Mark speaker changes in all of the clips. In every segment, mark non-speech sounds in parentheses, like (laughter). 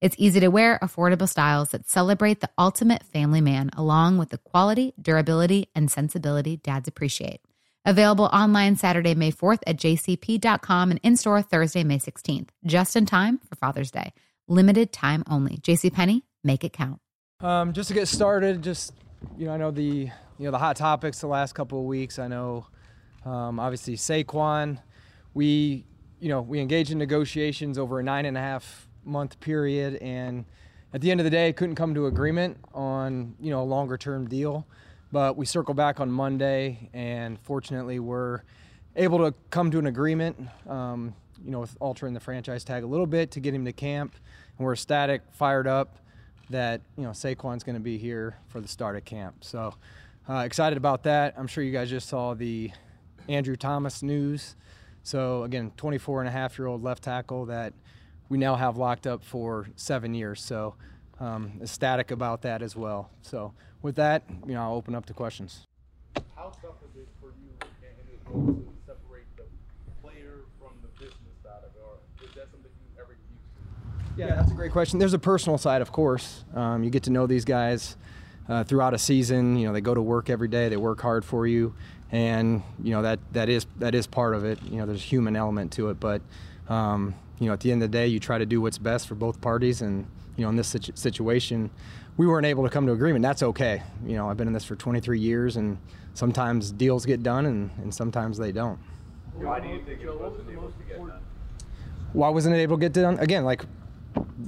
Speaker 1: It's easy to wear, affordable styles that celebrate the ultimate family man, along with the quality, durability, and sensibility dads appreciate. Available online Saturday, May 4th at jcp.com and in store Thursday, May 16th, just in time for Father's Day. Limited time only. JCPenney, make it count.
Speaker 2: Um, just to get started, just you know, I know the you know the hot topics the last couple of weeks. I know um, obviously Saquon. We you know we engaged in negotiations over a nine and a half month period and at the end of the day couldn't come to agreement on you know a longer term deal. But we circle back on monday and fortunately we're able to come to an agreement um, you know with altering the franchise tag a little bit to get him to camp. And we're ecstatic fired up that you know Saquon's going to be here for the start of camp. So uh, excited about that. I'm sure you guys just saw the andrew thomas news. So again 24 and a half year old left tackle that we now have locked up for seven years. So um, ecstatic about that as well. So with that, you know, I'll open up to questions.
Speaker 3: How tough is it for you and his to separate the player from the business side of it? Or is that something you ever used
Speaker 2: to? Yeah, that's a great question. There's a personal side, of course. Um, you get to know these guys uh, throughout a season. You know, they go to work every day. They work hard for you, and you know that that is that is part of it. You know, there's a human element to it, but um, you know, at the end of the day, you try to do what's best for both parties. And, you know, in this situ- situation, we weren't able to come to agreement. That's okay. You know, I've been in this for 23 years, and sometimes deals get done, and, and sometimes they don't.
Speaker 3: Why do you think able to get done?
Speaker 2: Why wasn't it able to get done? Again, like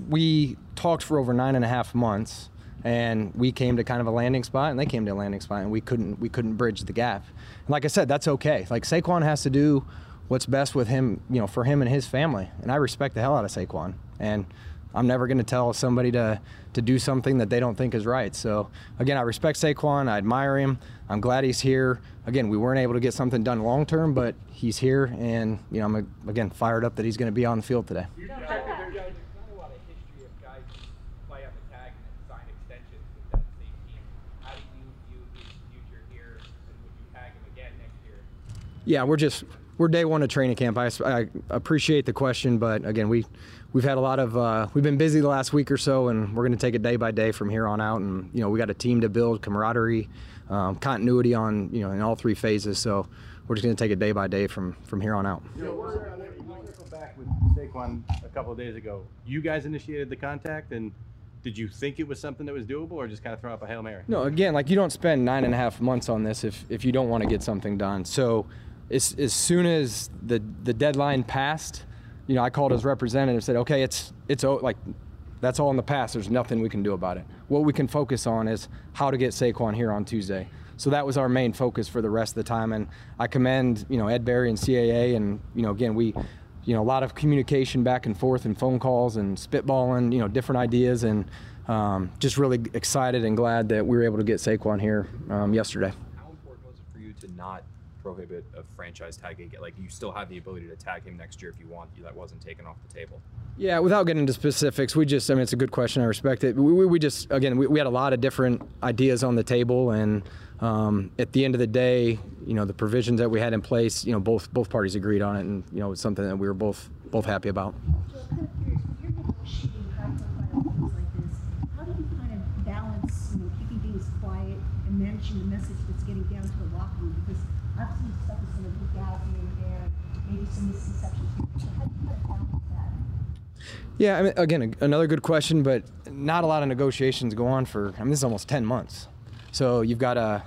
Speaker 2: we talked for over nine and a half months, and we came to kind of a landing spot, and they came to a landing spot, and we couldn't we couldn't bridge the gap. And like I said, that's okay. Like Saquon has to do what's best with him, you know, for him and his family. And I respect the hell out of Saquon. And I'm never going to tell somebody to to do something that they don't think is right. So again, I respect Saquon. I admire him. I'm glad he's here. Again, we weren't able to get something done long term, but he's here, and you know, I'm again fired up that he's going to be on the field today. Yeah, we're just we're day one of training camp. I, I appreciate the question, but again, we we've had a lot of uh, we've been busy the last week or so, and we're going to take it day by day from here on out. And you know, we got a team to build, camaraderie, um, continuity on you know in all three phases. So we're just going to take it day by day from from here on out.
Speaker 3: You know, back with Saquon a couple of days ago. You guys initiated the contact and did you think it was something that was doable or just kind of throw up a hail mary
Speaker 2: no again like you don't spend nine and a half months on this if, if you don't want to get something done so as, as soon as the, the deadline passed, you know, I called his representative, and said, okay, it's, it's like, that's all in the past. There's nothing we can do about it. What we can focus on is how to get Saquon here on Tuesday. So that was our main focus for the rest of the time. And I commend, you know, Ed Berry and CAA. And, you know, again, we, you know, a lot of communication back and forth and phone calls and spitballing, you know, different ideas. And um, just really excited and glad that we were able to get Saquon here um, yesterday.
Speaker 4: How important was it for you to not prohibit a franchise tagging. Like you still have the ability to tag him next year if you want. That wasn't taken off the table.
Speaker 2: Yeah, without getting into specifics, we just, I mean, it's a good question. I respect it. We, we just, again, we, we had a lot of different ideas on the table. And um, at the end of the day, you know, the provisions that we had in place, you know, both both parties agreed on it. And, you know, it's something that we were both both happy about.
Speaker 5: managing the message that's getting down to the locker room because obviously stuff is going to leak out here and there, maybe some misconceptions. So how do you balance that?
Speaker 2: Yeah, I mean, again, another good question, but not a lot of negotiations go on for. I mean, this is almost ten months, so you've got to,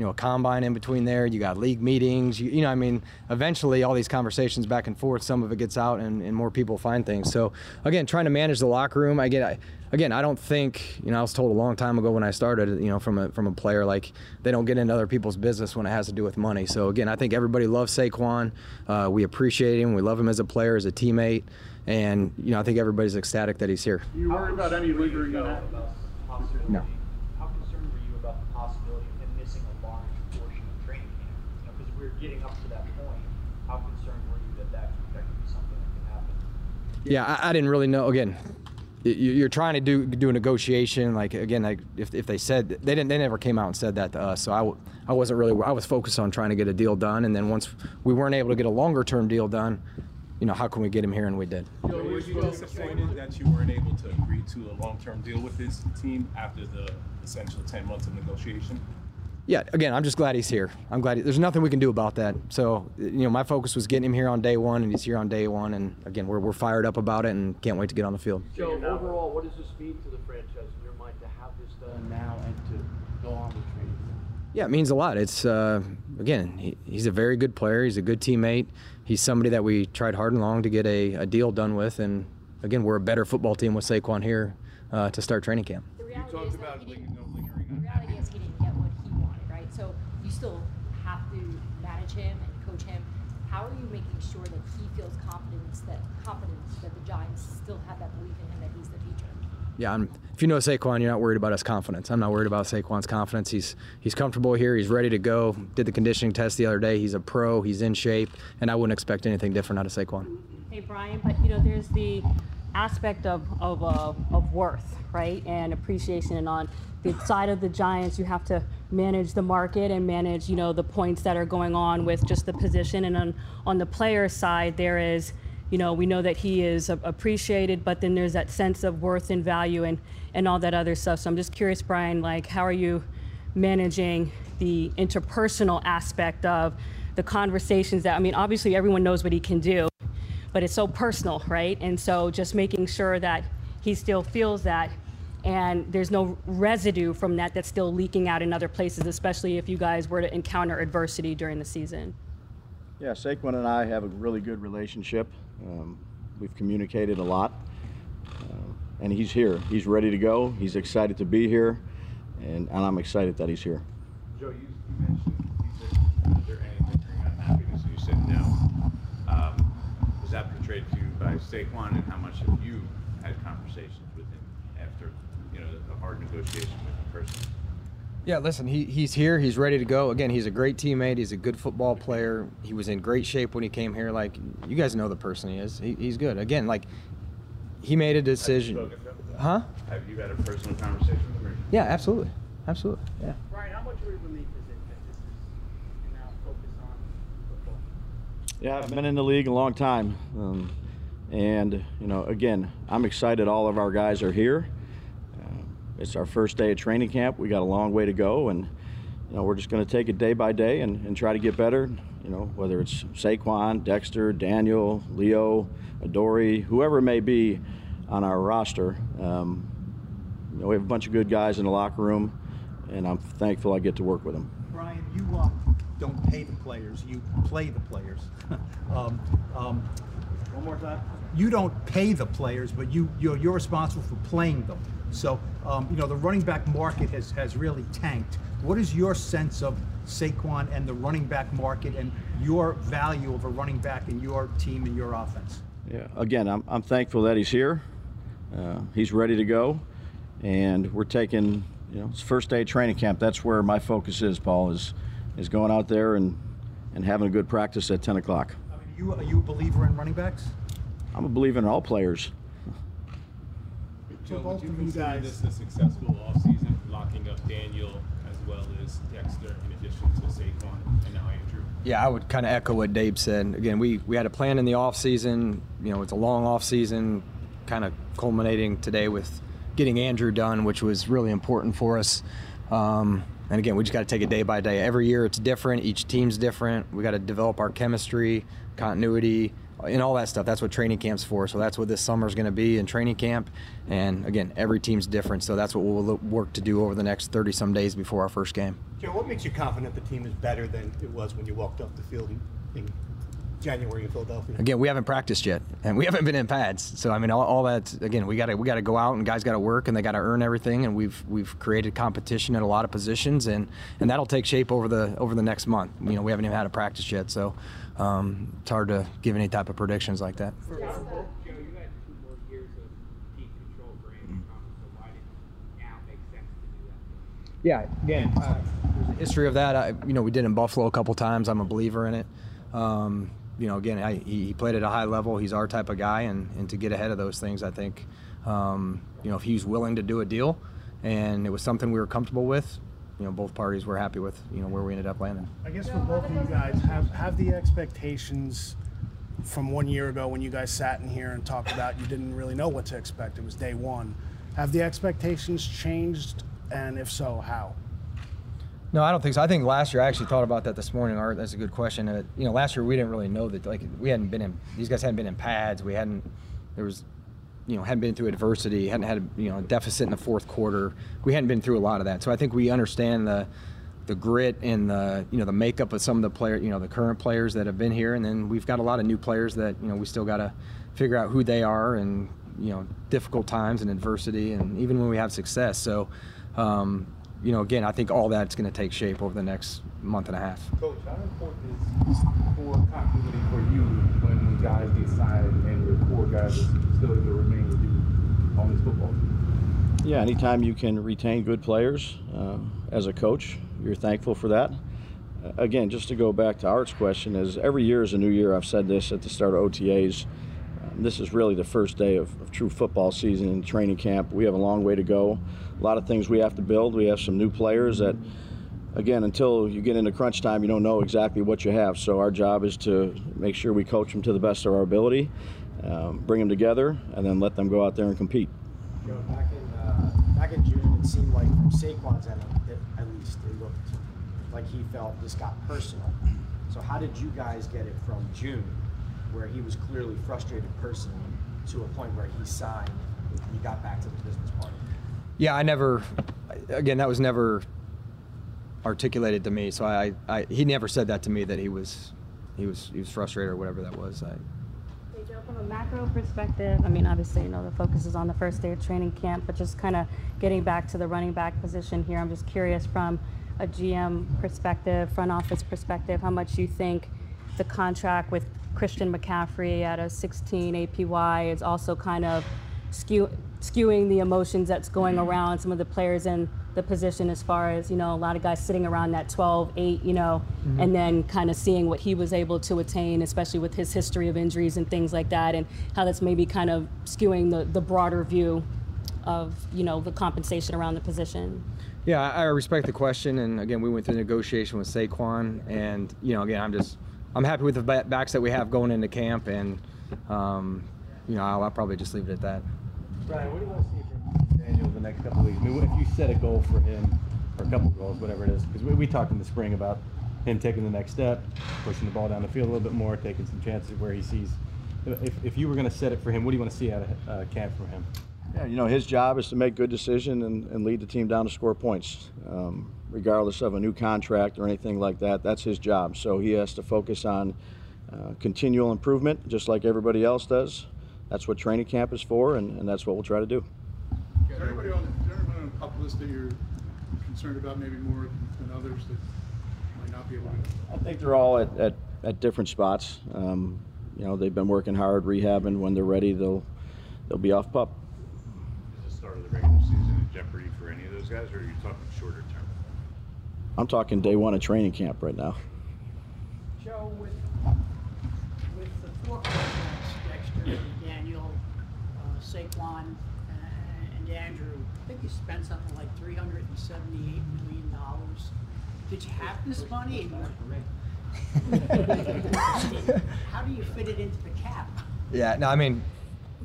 Speaker 2: you know a combine in between there. You got league meetings. You, you know, I mean, eventually all these conversations back and forth. Some of it gets out, and, and more people find things. So again, trying to manage the locker room. I get. I, again, I don't think you know. I was told a long time ago when I started, you know, from a from a player like they don't get into other people's business when it has to do with money. So again, I think everybody loves Saquon. Uh, we appreciate him. We love him as a player, as a teammate, and you know, I think everybody's ecstatic that he's here.
Speaker 6: You worried about any lingering?
Speaker 2: No.
Speaker 6: How concerned were you about the possibility of him missing a large portion of training camp? You know, because we're getting up to that point. How concerned were you that that, that could be something that could happen?
Speaker 2: Yeah, I, I didn't really know. Again, you- you're trying to do do a negotiation. Like again, like if, if they said they didn't, they never came out and said that to us. So I, I wasn't really. I was focused on trying to get a deal done. And then once we weren't able to get a longer term deal done, you know, how can we get him here? And we did.
Speaker 7: Joe, were you disappointed that you weren't able to agree to a long-term deal with this team after the essential 10 months of negotiation?
Speaker 2: Yeah, again, I'm just glad he's here. I'm glad he, there's nothing we can do about that. So, you know, my focus was getting him here on day one, and he's here on day one. And again, we're, we're fired up about it and can't wait to get on the field.
Speaker 6: Joe, overall, what does this mean to the franchise in your mind to have this done now and to go on with training?
Speaker 2: Yeah, it means a lot. It's uh, again, he, he's a very good player. He's a good teammate. He's somebody that we tried hard and long to get a, a deal done with. And again, we're a better football team with Saquon here uh, to start training camp.
Speaker 8: The reality is that he didn't, the reality is he didn't get what he wanted, right? So you still have to manage him and coach him. How are you making sure that he feels confidence that confidence that the Giants still have that belief in him that he's the future?
Speaker 2: Yeah, I'm, if you know Saquon, you're not worried about his confidence. I'm not worried about Saquon's confidence. He's he's comfortable here. He's ready to go. Did the conditioning test the other day. He's a pro. He's in shape, and I wouldn't expect anything different out of Saquon.
Speaker 9: Hey Brian, but you know there's the aspect of of, uh, of worth, right, and appreciation, and on the side of the Giants, you have to manage the market and manage you know the points that are going on with just the position, and on on the player side, there is. You know, we know that he is appreciated, but then there's that sense of worth and value and, and all that other stuff. So I'm just curious, Brian, like, how are you managing the interpersonal aspect of the conversations that, I mean, obviously everyone knows what he can do, but it's so personal, right? And so just making sure that he still feels that and there's no residue from that that's still leaking out in other places, especially if you guys were to encounter adversity during the season.
Speaker 10: Yeah, Saquon and I have a really good relationship. Um, we've communicated a lot. Uh, and he's here. He's ready to go. He's excited to be here. And, and I'm excited that he's here.
Speaker 11: Joe, you, you mentioned you said, is there any lingering unhappiness? You said no. Um, was that portrayed to you by Saquon, and how much have you had conversations with him after, you know, the hard negotiation with him personally?
Speaker 2: Yeah, listen, he, he's here. He's ready to go. Again, he's a great teammate. He's a good football player. He was in great shape when he came here. Like, you guys know the person he is. He, he's good. Again, like, he made a decision.
Speaker 11: Have you spoken to him?
Speaker 2: Huh?
Speaker 11: Have you had a personal conversation with him?
Speaker 2: Yeah, absolutely. Absolutely. Yeah.
Speaker 6: Brian, how much of a relief is it that this is you now focus on football?
Speaker 10: Yeah, I've been in the league a long time. Um, and, you know, again, I'm excited all of our guys are here. Uh, it's our first day of training camp. We got a long way to go. And, you know, we're just going to take it day by day and, and try to get better. You know, whether it's Saquon, Dexter, Daniel, Leo, Adori, whoever it may be on our roster. Um, you know, we have a bunch of good guys in the locker room, and I'm thankful I get to work with them.
Speaker 12: Brian, you uh, don't pay the players, you play the players. (laughs) um, um,
Speaker 6: One more time.
Speaker 12: You don't pay the players, but you you're, you're responsible for playing them. So um, you know the running back market has has really tanked. What is your sense of Saquon and the running back market and your value of a running back in your team and your offense?
Speaker 10: Yeah, again, I'm, I'm thankful that he's here. Uh, he's ready to go, and we're taking, you know, it's first day of training camp. That's where my focus is, Paul, is is going out there and and having a good practice at 10 o'clock.
Speaker 12: i Are you are you a believer in running backs?
Speaker 10: I'm a believer in all players.
Speaker 7: Joe,
Speaker 12: both
Speaker 7: would you consider this a successful offseason, locking up Daniel as well as Dexter in addition to Saquon and now Andrew?
Speaker 2: Yeah, I would kind of echo what Dave said. Again, we, we had a plan in the off season. You know, it's a long off season, kind of culminating today with getting Andrew done, which was really important for us. Um, and again, we just got to take it day by day. Every year it's different. Each team's different. We got to develop our chemistry, continuity, and all that stuff. That's what training camp's for. So that's what this summer is going to be in training camp. And again, every team's different. So that's what we'll work to do over the next 30 some days before our first game.
Speaker 13: Joe, what makes you confident the team is better than it was when you walked off the field in, in January in Philadelphia?
Speaker 2: Again, we haven't practiced yet, and we (laughs) haven't been in pads. So I mean, all, all that again, we got to we got to go out and guys got to work and they got to earn everything. And we've we've created competition at a lot of positions, and and that'll take shape over the over the next month. You know, we haven't even had a practice yet, so um, it's hard to give any type of predictions like that.
Speaker 6: Joe, you had two more years of team control for Andrew Thomas, so why did now make sense to do that?
Speaker 2: Yeah, again, uh, there's a history of that. I, you know, we did in Buffalo a couple times. I'm a believer in it. Um, you know, again, I, he, played at a high level. He's our type of guy, and, and to get ahead of those things, I think, um, you know, if he's willing to do a deal, and it was something we were comfortable with, you know, both parties were happy with, you know, where we ended up landing.
Speaker 14: I guess for both of you guys, have have the expectations from one year ago when you guys sat in here and talked about you didn't really know what to expect. It was day one. Have the expectations changed, and if so, how?
Speaker 2: No, I don't think so. I think last year I actually thought about that this morning. Art, that's a good question. Uh, you know, last year we didn't really know that. Like we hadn't been in. These guys hadn't been in pads. We hadn't. There was, you know, hadn't been through adversity. Hadn't had a, you know a deficit in the fourth quarter. We hadn't been through a lot of that. So I think we understand the, the grit and the you know the makeup of some of the player. You know, the current players that have been here, and then we've got a lot of new players that you know we still got to figure out who they are and you know difficult times and adversity, and even when we have success. So. Um, you know, again, I think all that's going to take shape over the next month and a half.
Speaker 7: Coach, how important is core continuity for you when guys get signed and your core guys are still able to remain with you on this football team?
Speaker 10: Yeah, anytime you can retain good players uh, as a coach, you're thankful for that. Uh, again, just to go back to Art's question, is every year is a new year. I've said this at the start of OTAs. This is really the first day of, of true football season in training camp. We have a long way to go. A lot of things we have to build. We have some new players that, again, until you get into crunch time, you don't know exactly what you have. So our job is to make sure we coach them to the best of our ability, um, bring them together, and then let them go out there and compete.
Speaker 15: You know, back in uh, back in June, it seemed like from Saquon's end, at least, it looked like he felt this got personal. So how did you guys get it from June, where he was clearly frustrated personally, to a point where he signed, and you got back to the business part?
Speaker 2: Yeah, I never. Again, that was never articulated to me. So I, I, he never said that to me that he was, he was, he was frustrated or whatever that was. I,
Speaker 9: From a macro perspective, I mean, obviously, you know, the focus is on the first day of training camp, but just kind of getting back to the running back position here, I'm just curious from a GM perspective, front office perspective, how much you think the contract with Christian McCaffrey at a 16 APY is also kind of skew, skewing the emotions that's going around some of the players in the position as far as, you know, a lot of guys sitting around that 12, 8, you know,
Speaker 2: Mhm.
Speaker 9: and then kind of seeing what he was able to attain, especially with his history of injuries and things like that, and how that's maybe kind of skewing the, the broader view of, you know, the compensation around the position.
Speaker 2: yeah, I respect the question, and again, we went through negotiation with Saquon, and you know, again, I'm just, I'm happy with the backs that we have going into camp, and um, you know, I'll, I'll probably just leave it at that.
Speaker 3: Brian, what do you want to see from Daniel the next couple of weeks? I mean, if you set a goal for him, or a couple goals, whatever it is, because we, we talked in the spring about him taking the next step, pushing the ball down the field a little bit more, taking some chances where he sees. If, if you were going to set it for him, what do you want to see out of uh, camp from him?
Speaker 10: Yeah, you know, his job is to make good decision and, and lead the team down to score points. Um, regardless of a new contract or anything like that, that's his job. So he has to focus on uh, continual improvement, just like everybody else does. That's what training camp is for, and, and that's what we'll try to do.
Speaker 16: Is there anybody on, is there anybody on the pup list that you're concerned about maybe more than others that might not be able to?
Speaker 10: I think they're all at, at, at different spots. Um, you know, they've been working hard, rehabbing. When they're ready, they'll they'll be off pup.
Speaker 11: Is the start of the regular season in jeopardy for any of those guys, or are you talking shorter term?
Speaker 10: I'm talking day one of training camp right now.
Speaker 5: Joe, with, with the four quarterbacks, Dexter, Daniel, uh, Saquon, uh, and Andrew, I think you spent something like three hundred and seventy-eight million dollars. Did you have this money? (laughs) How do you fit it into the cap?
Speaker 2: Yeah, no, I mean,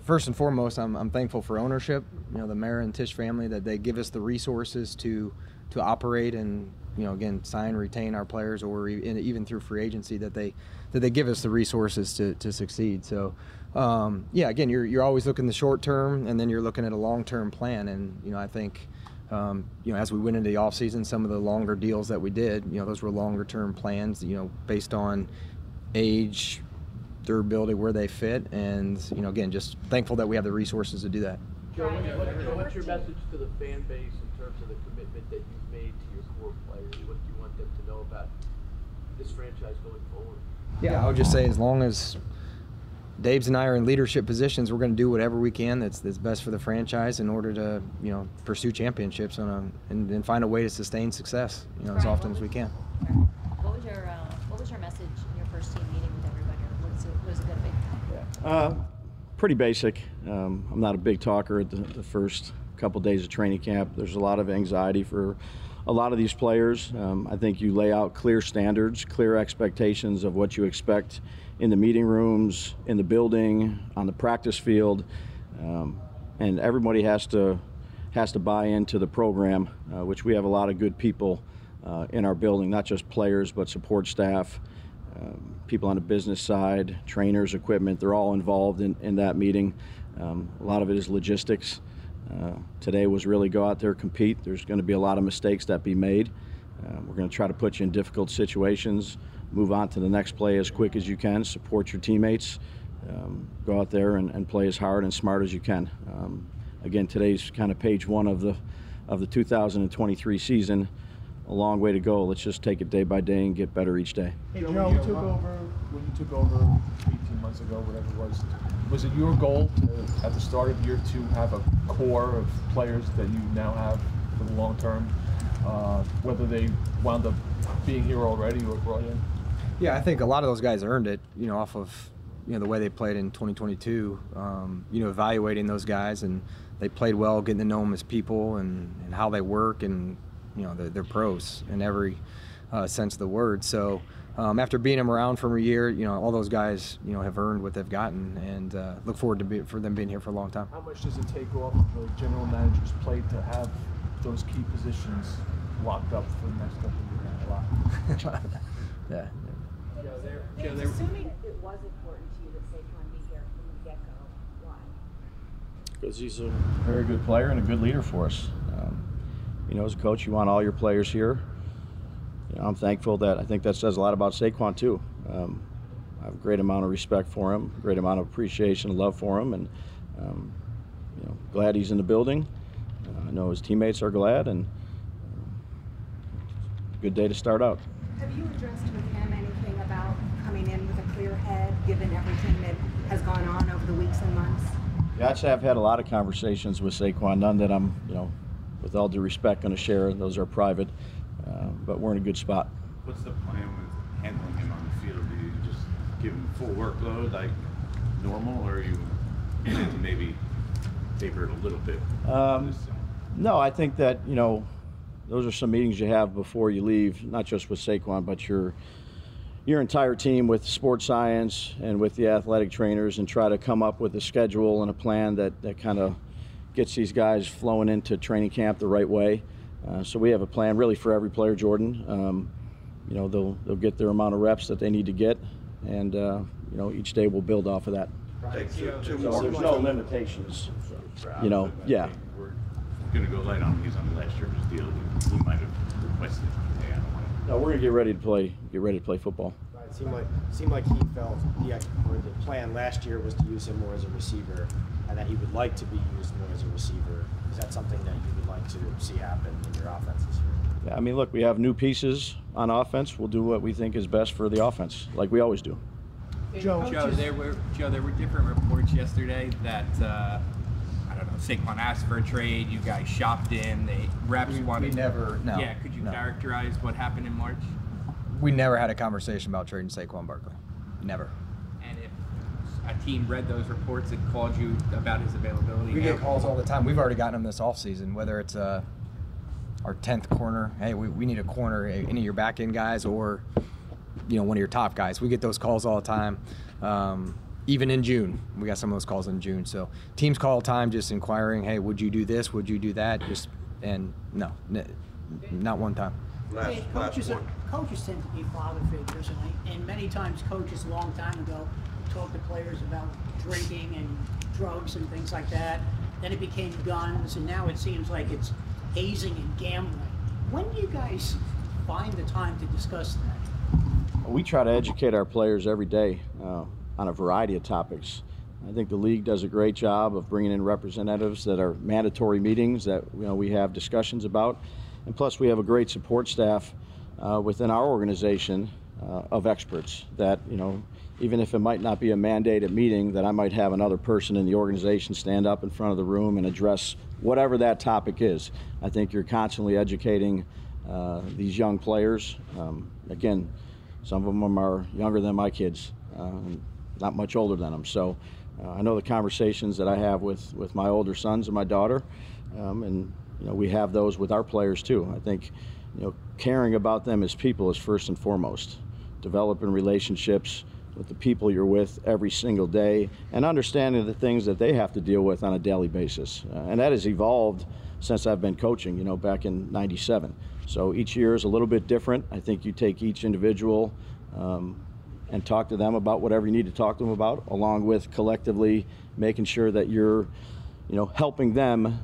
Speaker 2: first and foremost, I'm, I'm thankful for ownership. You know, the Mara and Tisch family that they give us the resources to to operate and you know again sign retain our players or even through free agency that they that they give us the resources to, to succeed so um, yeah again you're, you're always looking the short term and then you're looking at a long term plan and you know I think um, you know as we went into the offseason some of the longer deals that we did you know those were longer term plans you know based on age durability where they fit and you know again just thankful that we have the resources to do that
Speaker 17: Joe, what's your message to the fan base in terms of the commitment that you've made to your core players? What do you want them to know about this franchise going forward?
Speaker 2: Yeah, I would just say as long as Dabs and I are in leadership positions, we're going to do whatever we can that's, that's best for the franchise in order to you know pursue championships on a, and, and find a way to sustain success you know as often as we can.
Speaker 8: What was your uh, What was your message in your first team meeting with everybody? What it going to be?
Speaker 10: Uh, pretty basic. Um, I'm not a big talker at the, the, first couple days of training camp. There's a lot of anxiety for a lot of these players. Um, I think you lay out clear standards, clear expectations of what you expect in the meeting rooms, in the building, on the practice field, um, and everybody has to has to buy into the program, uh, which we have a lot of good people uh, in our building, not just players but support staff um, people on the business side, trainers, equipment, they're all involved in, in that meeting. Um, a lot of it is logistics. Uh, today was really go out there, compete. There's going to be a lot of mistakes that be made. Uh, we're going to try to put you in difficult situations, move on to the next play as quick as you can, support your teammates, um, go out there and, and, play as hard and smart as you can. Um, again, today's kind of page one of the of the 2023 season a long way to go. Let's just take it day by day and get better each day.
Speaker 17: Hey, Joe, when you took over, when you took over 18 months ago, whatever it was, was it your goal to, at the start of year two, have a core of players that you now have for the long term, uh, whether they wound up being here already or brought in?
Speaker 2: Yeah, I think a lot of those guys earned it, you know, off of you know the way they played in 2022. Um, you know, evaluating those guys and they played well, getting to know them as people and, and how they work and you know they're, they're pros in every uh, sense of the word. So um, after being them around for a year, you know all those guys you know have earned what they've gotten, and uh, look forward to be, for them being here for a long time.
Speaker 17: How much does it take off the general manager's plate to have those key positions locked up for the next couple of
Speaker 2: years? A lot. (laughs) yeah.
Speaker 8: Joe, there, Joe, there, assuming it was important to you that Saquon be here from the get-go, why?
Speaker 10: Because he's a very good player and a good leader for us. Um, you know, as a coach, you want all your players here. You know, I'm thankful that I think that says a lot about Saquon too. Um, I have a great amount of respect for him, great amount of appreciation and love for him, and um, you know, glad he's in the building. Uh, I know his teammates are glad, and uh, good day to start out.
Speaker 18: Have you addressed with him anything about coming in with a clear head, given everything that has gone on over the weeks and months?
Speaker 10: Yeah, I'd I've had a lot of conversations with Saquon. None that I'm, you know, with all due respect, going to share. Those are private, uh, but we're in a good spot.
Speaker 11: What's the plan with handling him on the field? Do you just give him full workload like normal, or are you maybe taper it a little bit?
Speaker 10: Um, no, I think that you know those are some meetings you have before you leave, not just with Saquon, but your your entire team with sports science and with the athletic trainers, and try to come up with a schedule and a plan that that kind of gets these guys flowing into training camp the right way. Uh, so we have a plan really for every player, Jordan. Um, you know, they'll they'll get their amount of reps that they need to get, and uh, you know, each day we'll build off of that.
Speaker 11: so
Speaker 10: there's no limitations. You know, yeah.
Speaker 11: We're going to go light on him. He's on the last year's deal. He might have requested. Hey, I don't
Speaker 10: No, we're going to get ready to play. Get ready to play football.
Speaker 15: Right. It seemed like seemed like he felt the or the plan last year was to use him more as a receiver and that he would like to be used more as a receiver. Is that something that you would like to see happen in your offense this year?
Speaker 10: Yeah, I mean, look, we have new pieces on offense. We'll do what we think is best for the offense, like we always do.
Speaker 19: Joe, Joe, there were Joe, there were different reports yesterday that uh, I don't know. Saquon asked for a trade. You guys shopped in. They reps
Speaker 2: we,
Speaker 19: wanted.
Speaker 2: We never. No.
Speaker 19: Yeah. Could you
Speaker 2: no.
Speaker 19: characterize what happened in March?
Speaker 2: We never had a conversation about trading Saquon Barkley. Never
Speaker 19: a team read those reports and called you about his availability?
Speaker 2: We get calls all the time. We've already gotten him this offseason, whether it's uh, our 10th corner, hey, we, we need a corner, any of your back end guys, or you know one of your top guys. We get those calls all the time. Um, even in June, we got some of those calls in June. So teams call all the time, just inquiring, hey, would you do this? Would you do that? Just and no, not one time.
Speaker 5: Okay, coaches, are, coaches tend to be father figures, and, I, and many times coaches a long time ago talked to players about drinking and drugs and things like that. Then it became guns, and now it seems like it's hazing and gambling. When do you guys find the time to discuss that?
Speaker 10: We try to educate our players every day uh, on a variety of topics. I think the league does a great job of bringing in representatives that are mandatory meetings that you know we have discussions about, and plus we have a great support staff uh, within our organization uh, of experts that you know even if it might not be a mandated meeting, that I might have another person in the organization stand up in front of the room and address whatever that topic is. I think you're constantly educating uh, these young players. Um, again, some of them are younger than my kids, uh, not much older than them. So uh, I know the conversations that I have with, with my older sons and my daughter, um, and you know we have those with our players too. I think you know caring about them as people is first and foremost. Developing relationships with the people you're with every single day and understanding the things that they have to deal with on a daily basis. Uh, and that has evolved since I've been coaching, you know, back in 97. So each year is a little bit different. I think you take each individual um, and talk to them about whatever you need to talk to them about, along with collectively making sure that you're, you know, helping them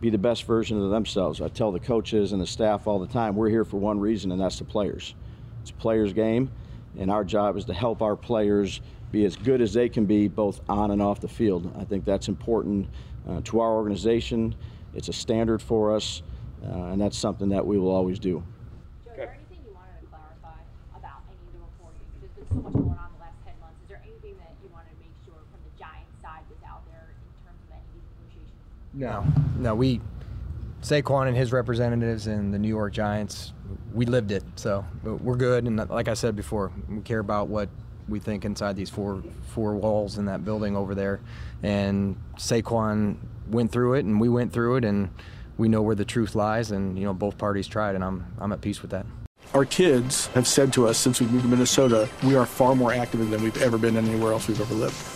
Speaker 10: be the best version of themselves. I tell the coaches and the staff all the time, we're here for one reason, and that's the players. It's a players' game and our job is to help our players be as good as they can be both on and off the field. I think that's important uh, to our organization. It's a standard for us, uh, and that's something that we will always do.
Speaker 8: Joe, is there anything you wanted to clarify about any of the reporting? There's been so much going on the last 10 months. Is there anything that you wanted to make sure from the Giants side was out there in terms of any of these negotiations?
Speaker 2: No, no, we Saquon and his representatives and the New York Giants, we lived it. So we're good. And like I said before, we care about what we think inside these four four walls in that building over there. And Saquon went through it, and we went through it, and we know where the truth lies. And you know, both parties tried, and I'm I'm at peace with that.
Speaker 20: Our kids have said to us since we moved to Minnesota, we are far more active than we've ever been anywhere else we've ever lived